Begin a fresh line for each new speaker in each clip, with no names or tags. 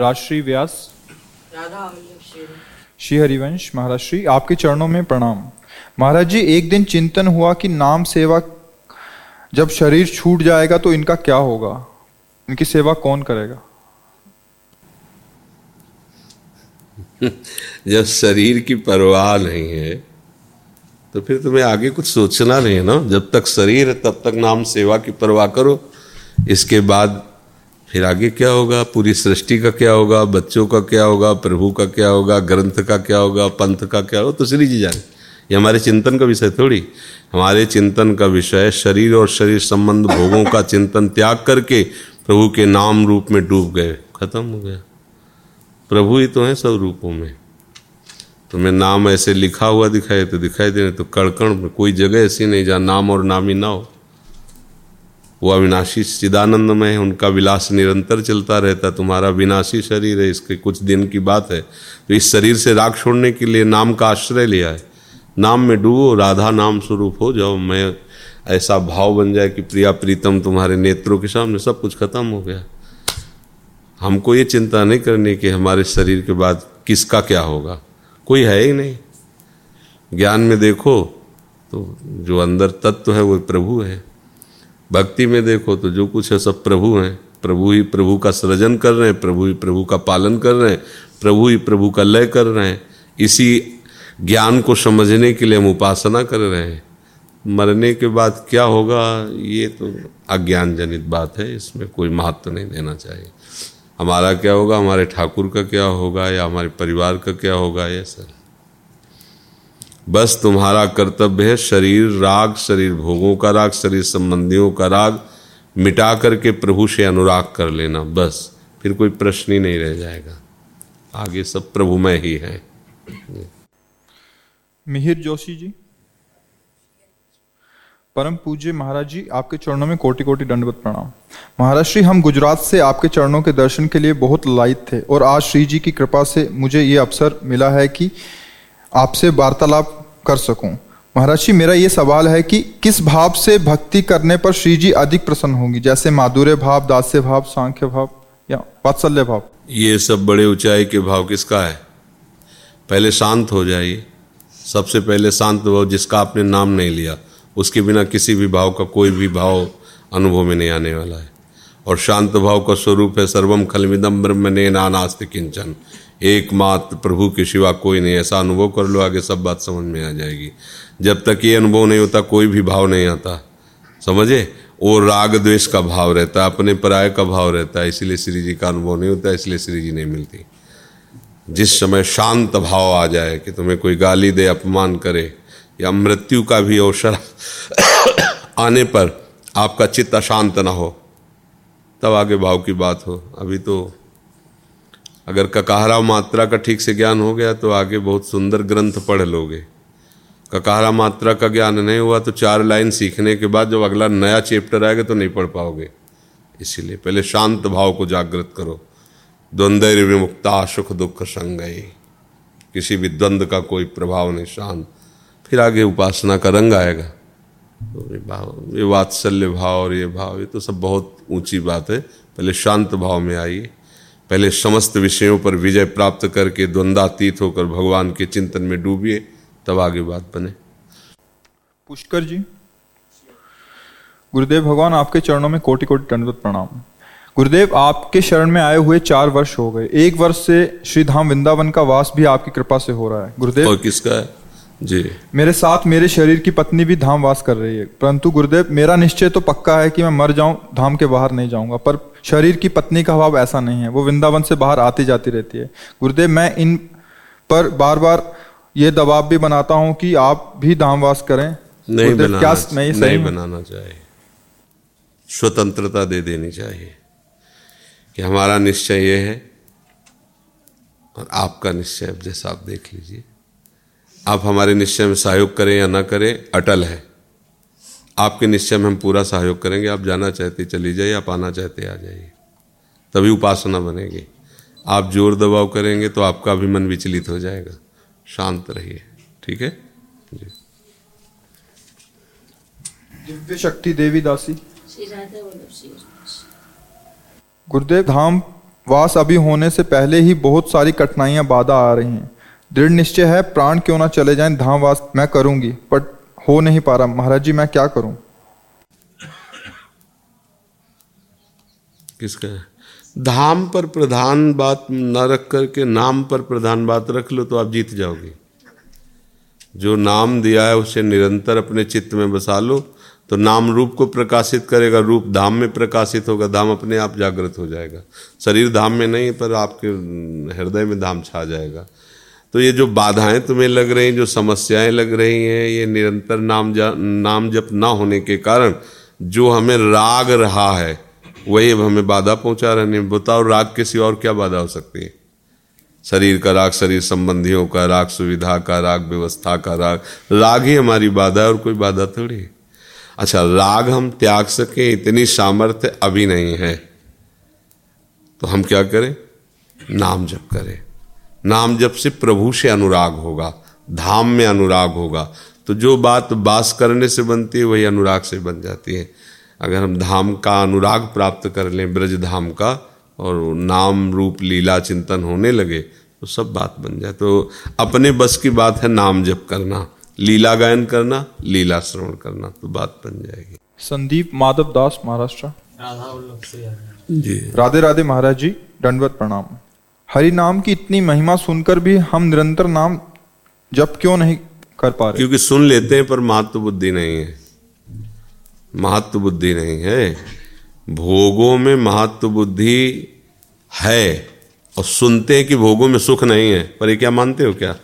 राजश्री व्यास श्री हरिवंश महाराज श्री आपके चरणों में प्रणाम। महाराज जी एक दिन चिंतन हुआ कि नाम सेवा जब शरीर छूट जाएगा तो इनका क्या होगा? इनकी सेवा कौन करेगा?
जब शरीर की परवाह नहीं है तो फिर तुम्हें आगे कुछ सोचना नहीं है ना? जब तक शरीर है तब तक नाम सेवा की परवाह करो। इसके बाद फिर आगे क्या होगा? पूरी सृष्टि का क्या होगा? बच्चों का क्या होगा? प्रभु का क्या होगा? ग्रंथ का क्या होगा? पंथ का क्या होगा? तो श्री जी जाने। ये हमारे चिंतन का विषय थोड़ी। हमारे चिंतन का विषय शरीर और शरीर संबंध भोगों का चिंतन त्याग करके प्रभु के नाम रूप में डूब गए। खत्म हो गया। प्रभु ही तो है सब रूपों में। तुम्हें नाम ऐसे लिखा हुआ दिखाई तो दिखाई देने तो कड़कण, कोई जगह ऐसी नहीं जहाँ नाम और नामी ना हो। वो अविनाशी चिदानंद में है, उनका विलास निरंतर चलता रहता तुम्हारा विनाशी शरीर है, इसके कुछ दिन की बात है। तो इस शरीर से राग छोड़ने के लिए नाम का आश्रय लिया है। नाम में डूबो, राधा नाम स्वरूप हो, जाओ, मैं ऐसा भाव बन जाए कि प्रिया प्रीतम तुम्हारे नेत्रों के सामने सब कुछ खत्म हो गया। हमको ये चिंता नहीं करनी कि हमारे शरीर के बाद किसका क्या होगा। कोई है ही नहीं। ज्ञान में देखो तो जो अंदर तत्व है, वो प्रभु है। भक्ति में देखो तो जो कुछ है सब प्रभु हैं। प्रभु ही प्रभु का सृजन कर रहे हैं, प्रभु ही प्रभु का पालन कर रहे हैं, प्रभु ही प्रभु का लय कर रहे हैं। इसी ज्ञान को समझने के लिए हम उपासना कर रहे हैं। मरने के बाद क्या होगा, ये तो अज्ञान जनित बात है, इसमें कोई महत्व नहीं देना चाहिए। हमारा क्या होगा, हमारे ठाकुर का क्या होगा या हमारे परिवार का क्या होगा, ये सर बस तुम्हारा कर्तव्य है शरीर, राग, शरीर भोगों का राग, शरीर संबंधियों का राग, मिटा करके प्रभु से अनुराग कर लेना, बस। फिर कोई प्रश्न ही नहीं रह जाएगा। आगे सब प्रभु में ही है।
मिहिर जोशी जी, परम पूज्य महाराज जी, आपके चरणों में कोटि कोटि दंडवत प्रणाम। महाराज श्री, हम गुजरात से आपके चरणों के दर्शन के लिए बहुत लायक थे और आज श्री जी की कृपा से मुझे ये अवसर मिला है कि आपसे वार्तालाप कर सकूँ। महाराज जी, मेरा ये सवाल है कि किस भाव से भक्ति करने पर श्री जी अधिक प्रसन्न होंगी? जैसे माधुर्य भाव, दास्य भाव, सांख्य भाव या वात्सल्य भाव?
ये सब बड़े ऊंचाई के भाव किसका है? पहले शांत हो जाइए। सबसे पहले शांत भाव जिसका आपने नाम नहीं लिया, उसके बिना किसी भी भाव का कोई भी भाव अनुभव में नहीं आने वाला है। और शांत भाव का स्वरूप है सर्वम खलमिदम ब्रह्म ने नानास्ति किंचन एकमात्र प्रभु के सिवा कोई नहीं। ऐसा अनुभव कर लो, आगे सब बात समझ में आ जाएगी। जब तक ये अनुभव नहीं होता, कोई भी भाव नहीं आता। समझे? वो राग द्वेष का भाव रहता है अपने पराय का भाव रहता है इसलिए श्री जी का अनुभव नहीं होता, इसलिए श्री जी नहीं मिलती। जिस समय शांत भाव आ जाए कि तुम्हें कोई गाली दे, अपमान करे, या मृत्यु का भी अवसर आने पर आपका चित्त अशांत ना हो, तब आगे भाव की बात हो। अभी तो अगर ककाहरा मात्रा का ठीक से ज्ञान हो गया तो आगे बहुत सुंदर ग्रंथ पढ़ लोगे। ककाहरा मात्रा का ज्ञान नहीं हुआ तो चार लाइन सीखने के बाद जब अगला नया चैप्टर आएगा तो नहीं पढ़ पाओगे। इसीलिए पहले शांत भाव को जागृत करो। द्वंद्व विमुक्ता सुख दुख संगई किसी भी द्वंद्व का कोई प्रभाव नहीं, शांत। फिर आगे उपासना का रंग आएगा। तो ये भाव, ये वात्सल्य भाव और ये भाव, ये तो सब बहुत ऊँची बात है। पहले शांत भाव में आइए। पहले समस्त विषयों पर विजय प्राप्त करके द्वंद्वातीत होकर भगवान के चिंतन में डूबिए तब आगे बात बने।
पुष्कर जी गुरुदेव भगवान आपके चरणों में कोटि कोटि दंडवत प्रणाम। गुरुदेव आपके शरण में आए हुए चार वर्ष हो गए। एक वर्ष से श्री धाम वृंदावन का वास भी आपकी कृपा से हो रहा है। गुरुदेव
और किसका है? जी।
मेरे साथ मेरे शरीर की पत्नी भी धाम वास कर रही है। परंतु गुरुदेव मेरा निश्चय तो पक्का है कि मैं मर जाऊँ धाम के बाहर नहीं जाऊँगा। पर शरीर की पत्नी का भाव ऐसा नहीं है वो वृंदावन से बाहर आती जाती रहती है। गुरुदेव मैं इन पर बार बार ये दबाव भी बनाता हूँ कि आप भी धाम वास करें।
नहीं बनाना
क्या मैं
नहीं बनाना चाहिए। स्वतंत्रता दे देनी चाहिए कि हमारा निश्चय ये है और आपका निश्चय जैसा आप देख लीजिए। आप हमारे निश्चय में सहयोग करें या ना करें अटल है। आपके निश्चय में हम पूरा सहयोग करेंगे। आप जाना चाहते चली जाइए आप आना चाहते आ जाइए। तभी उपासना बनेगी। आप ज़ोर दबाव करेंगे तो आपका भी मन विचलित हो जाएगा। शांत रहिए ठीक है? जी।
दिव्य शक्ति देवी दासी। गुरुदेव धाम वास अभी होने से पहले ही बहुत सारी कठिनाइयाँ बाधा आ रही हैं। दृढ़ निश्चय है प्राण क्यों ना चले जाएँ धाम वास मैं करूँगी बट हो नहीं पा रहा। महाराज जी, मैं क्या करूँ?
किसका? धाम पर प्रधान बात न रख करके नाम पर प्रधान बात रख लो तो आप जीत जाओगे। जो नाम दिया है उसे निरंतर अपने चित्त में बसा लो तो नाम रूप को प्रकाशित करेगा, रूप धाम में प्रकाशित होगा, धाम अपने आप जागृत हो जाएगा। शरीर धाम में नहीं, पर आपके हृदय में धाम छा जाएगा। तो ये जो बाधाएँ तुम्हें लग रही हैं जो समस्याएँ लग रही हैं ये निरंतर नाम जा, नाम जप ना होने के कारण जो हमें राग रहा है वही अब हमें बाधा पहुँचा रहे नहीं बताओ राग के सिवा और क्या बाधा हो सकती है? शरीर का राग शरीर संबंधियों का राग सुविधा का राग व्यवस्था का राग राग ही हमारी बाधा है और कोई बाधा थोड़ी है। अच्छा राग हम त्याग सके इतनी सामर्थ्य अभी नहीं है। तो हम क्या करें? नाम जप करें। नाम जब से प्रभु से अनुराग होगा धाम में अनुराग होगा तो जो बात बास करने से बनती है वही अनुराग से बन जाती है। अगर हम धाम का अनुराग प्राप्त कर लें ब्रज धाम का और नाम रूप लीला चिंतन होने लगे तो सब बात बन जाए। तो अपने बस की बात है नाम जप करना लीला गायन करना लीला श्रवण करना तो बात बन जाएगी।
संदीप माधव दास महाराष्ट्र।
राधा
जी।
राधे राधे महाराज जी दंडवत प्रणाम। हरि नाम की इतनी महिमा सुनकर भी हम निरंतर नाम जप क्यों नहीं कर पा रहे?
क्योंकि सुन लेते हैं, पर महत्व बुद्धि नहीं है। महत्व बुद्धि नहीं है। भोगों में महत्व बुद्धि है, और सुनते हैं कि भोगों में सुख नहीं है। पर ये क्या मानते हो क्या?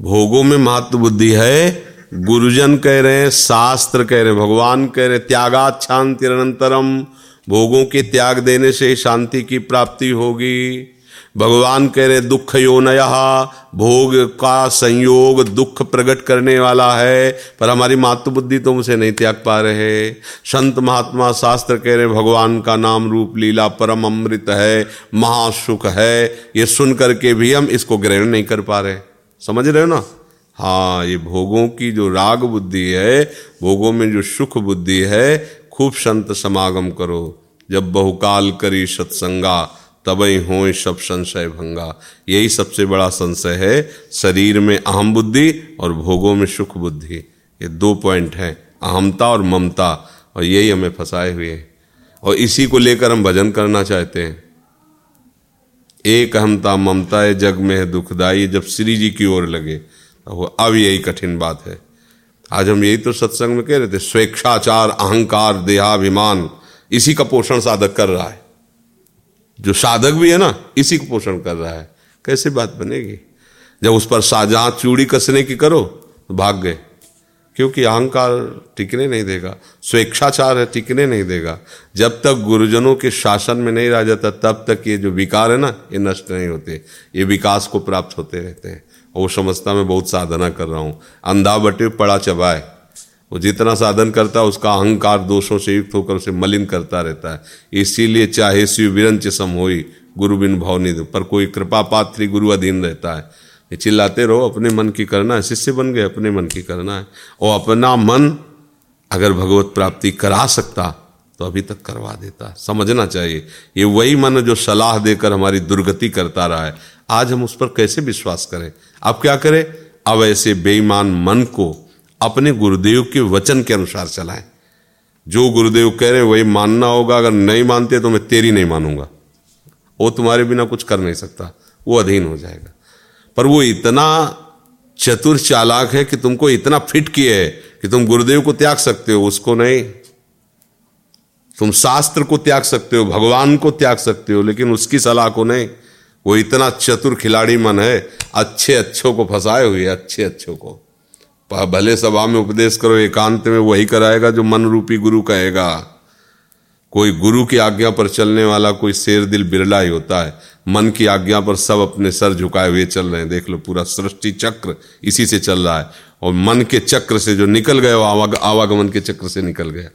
भोगों में महत्व बुद्धि है, गुरुजन कह रहे हैं, शास्त्र कह रहे हैं, भगवान कह रहे हैं, त्यागात शांति अनंतरम भोगों के त्याग देने से ही शांति की प्राप्ति होगी। भगवान कह रहे, दुख योनया भोग का संयोग दुख प्रकट करने वाला है, पर हमारी मातृबुद्धि तो उसे नहीं त्याग पा रहे संत महात्मा शास्त्र कह रहे, भगवान का नाम रूप लीला परम अमृत है महासुख है। ये सुन करके भी हम इसको ग्रहण नहीं कर पा रहे। समझ रहे हो ना? हाँ ये भोगों की जो राग बुद्धि है, भोगों में जो सुख बुद्धि है, खूब संत समागम करो। जब बहुकाल करी सत्संगा तबई हो सब संशय भंगा। यही सबसे बड़ा संशय है, शरीर में अहम बुद्धि और भोगों में सुख बुद्धि। ये दो पॉइंट हैं, अहमता और ममता, और यही हमें फंसाए हुए हैं। और इसी को लेकर हम भजन करना चाहते हैं। एक अहमता, ममता है, जग में है, दुखदाई जब श्री जी की ओर लगे तो अब यही कठिन बात है। आज हम यही तो सत्संग में कह रहे थे, स्वेच्छाचार, अहंकार, देहाभिमान, इसी का पोषण साधक कर रहा है। जो साधक भी है ना, इसी को पोषण कर रहा है। कैसे बात बनेगी? जब उस पर शाहजहां चूड़ी कसने की करो तो भाग गए। क्योंकि अहंकार टिकने नहीं देगा, स्वेच्छाचार है, टिकने नहीं देगा। जब तक गुरुजनों के शासन में नहीं रह जाता, तब तक ये जो विकार है ना, ये नष्ट नहीं होते। ये विकास को प्राप्त होते रहते हैं। और वो समझता मैं बहुत साधना कर रहा हूँ। अंधा बटे पड़ा चबाए। वो जितना साधन करता है, उसका अहंकार दोषों से युक्त होकर उसे मलिन करता रहता है। इसीलिए चाहे शिव विरंच सम होई, गुरु बिन भाव निधि, पर कोई कृपा पात्री गुरु अधीन रहता है। ये चिल्लाते रहो, अपने मन की करना है, शिष्य बन गए, अपने मन की करना है। और अपना मन अगर भगवत प्राप्ति करा सकता तो अभी तक करवा देता। समझना चाहिए। ये वही मन जो सलाह देकर हमारी दुर्गति करता रहा है। आज हम उस पर कैसे विश्वास करें? अब क्या करें? अब ऐसे बेईमान मन को अपने गुरुदेव के वचन के अनुसार चलाएँ। जो गुरुदेव कह रहे वही मानना होगा। अगर नहीं मानते तो मैं तेरी नहीं मानूँगा। वो तुम्हारे बिना कुछ कर नहीं सकता। वो अधीन हो जाएगा। पर वो इतना चतुर चालाक है कि तुमको इतना फिट किए है कि तुम गुरुदेव को त्याग सकते हो, उसको नहीं। तुम शास्त्र को त्याग सकते हो, भगवान को त्याग सकते हो, लेकिन उसकी सलाह को नहीं। वो इतना चतुर खिलाड़ी मन है, अच्छे अच्छों को फंसाए हुए, अच्छे अच्छों को। भले सभा में उपदेश करो एकांत में वही कराएगा जो मन रूपी गुरु कहेगा। कोई गुरु की आज्ञा पर चलने वाला कोई शेर दिल बिरला ही होता है। मन की आज्ञा पर सब अपने सर झुकाए हुए चल रहे हैं। देख लो पूरा सृष्टि चक्र इसी से चल रहा है। और मन के चक्र से जो निकल गए आवाग, आवागमन के चक्र से निकल गया।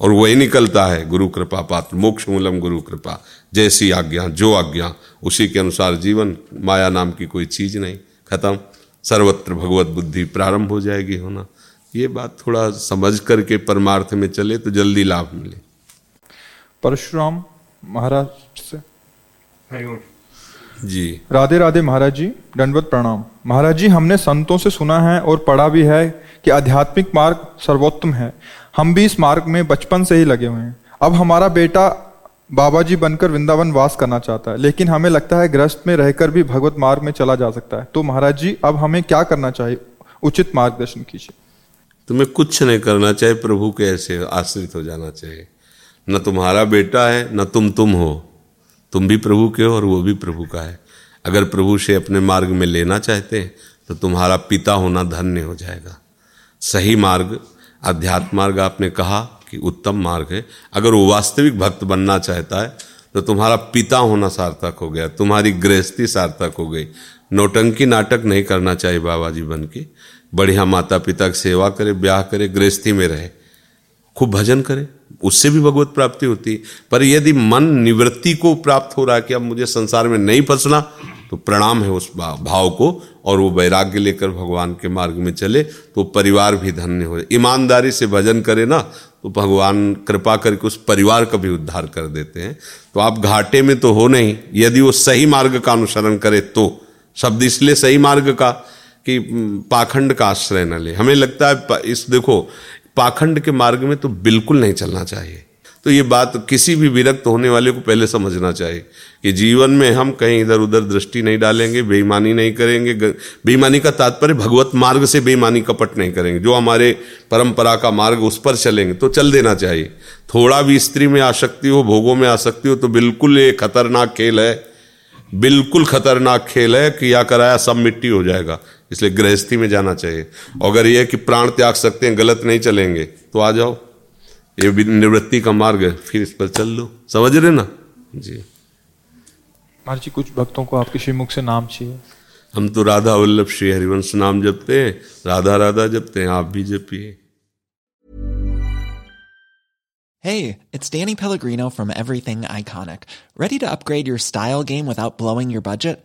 और वही निकलता है गुरु कृपा पात्र मोक्ष मूलम गुरु कृपा। जैसी आज्ञा जो आज्ञा उसी के अनुसार जीवन माया नाम की कोई चीज़ नहीं। खत्म। सर्वत्र भगवत बुद्धि प्रारंभ हो जाएगी होना। ये बात थोड़ा समझ करके परमार्थ में चले तो जल्दी लाभ मिले।
परशुराम महाराज से।
जी।
राधे राधे महाराज जी दंडवत प्रणाम। महाराज जी हमने संतों से सुना है और पढ़ा भी है कि आध्यात्मिक मार्ग सर्वोत्तम है। हम भी इस मार्ग में बचपन से ही लगे हुए हैं। अब हमारा बेटा बाबा जी बनकर वृंदावन वास करना चाहता है। लेकिन हमें लगता है ग्रस्त में रहकर भी भगवत मार्ग में चला जा सकता है। तो महाराज जी, अब हमें क्या करना चाहिए? उचित मार्गदर्शन कीजिए।
तुम्हें कुछ नहीं करना चाहिए, प्रभु के ऐसे आश्रित हो जाना चाहिए। न तुम्हारा बेटा है, न तुम तुम हो। तुम भी प्रभु के हो और वो भी प्रभु का है। अगर प्रभु से अपने मार्ग में लेना चाहते हैं तो तुम्हारा पिता होना धन्य हो जाएगा। सही मार्ग अध्यात्म मार्ग आपने कहा कि उत्तम मार्ग है। अगर वो वास्तविक भक्त बनना चाहता है तो तुम्हारा पिता होना सार्थक हो गया, तुम्हारी गृहस्थी सार्थक हो गई। नौटंकी नाटक नहीं करना चाहिए बाबा जी बन के बढ़िया माता पिता की सेवा करे, ब्याह करे, गृहस्थी में रहे। खूब भजन करे, उससे भी भगवत प्राप्ति होती। है पर यदि मन निवृत्ति को प्राप्त हो रहा है कि अब मुझे संसार में नहीं फंसना तो प्रणाम है उस भाव को और वो वैराग्य लेकर भगवान के मार्ग में चले तो परिवार भी धन्य हो। ईमानदारी से भजन करे ना तो भगवान कृपा करके उस परिवार का भी उद्धार कर देते हैं। तो आप घाटे में तो हो नहीं, यदि वो सही मार्ग का अनुसरण करे तो। शब्द इसलिए सही मार्ग का कि पाखंड का आश्रय न ले। हमें लगता है इस देखो, पाखंड के मार्ग में तो बिल्कुल नहीं चलना चाहिए। तो ये बात किसी भी विरक्त होने वाले को पहले समझना चाहिए कि जीवन में हम कहीं इधर उधर दृष्टि नहीं डालेंगे, बेईमानी नहीं करेंगे बेईमानी का तात्पर्य भगवत मार्ग से बेईमानी कपट नहीं करेंगे। जो हमारे परंपरा का मार्ग उस पर चलेंगे तो चल देना चाहिए। थोड़ा भी स्त्री में आसक्ति हो, भोगों में आसक्ति हो तो बिल्कुल ये खतरनाक खेल है। बिल्कुल खतरनाक खेल है कि या कराया सब मिट्टी हो जाएगा। इसलिए गृहस्थी में जाना चाहिए। अगर ये कि प्राण त्याग सकते हैं, गलत नहीं चलेंगे तो आ जाओ। ये निवृत्ति का मार्ग है फिर इस पर चल लो समझ रहे ना जी
महाराज जी कुछ भक्तों को आपके श्रीमुख से नाम चाहिए
हम तो राधा वल्लभ श्री हरिवंश नाम जपते हैं राधा राधा जपते हैं आप भी जपिए
Hey, it's Danny Pellegrino from Everything Iconic. Ready to upgrade your style game without blowing your budget?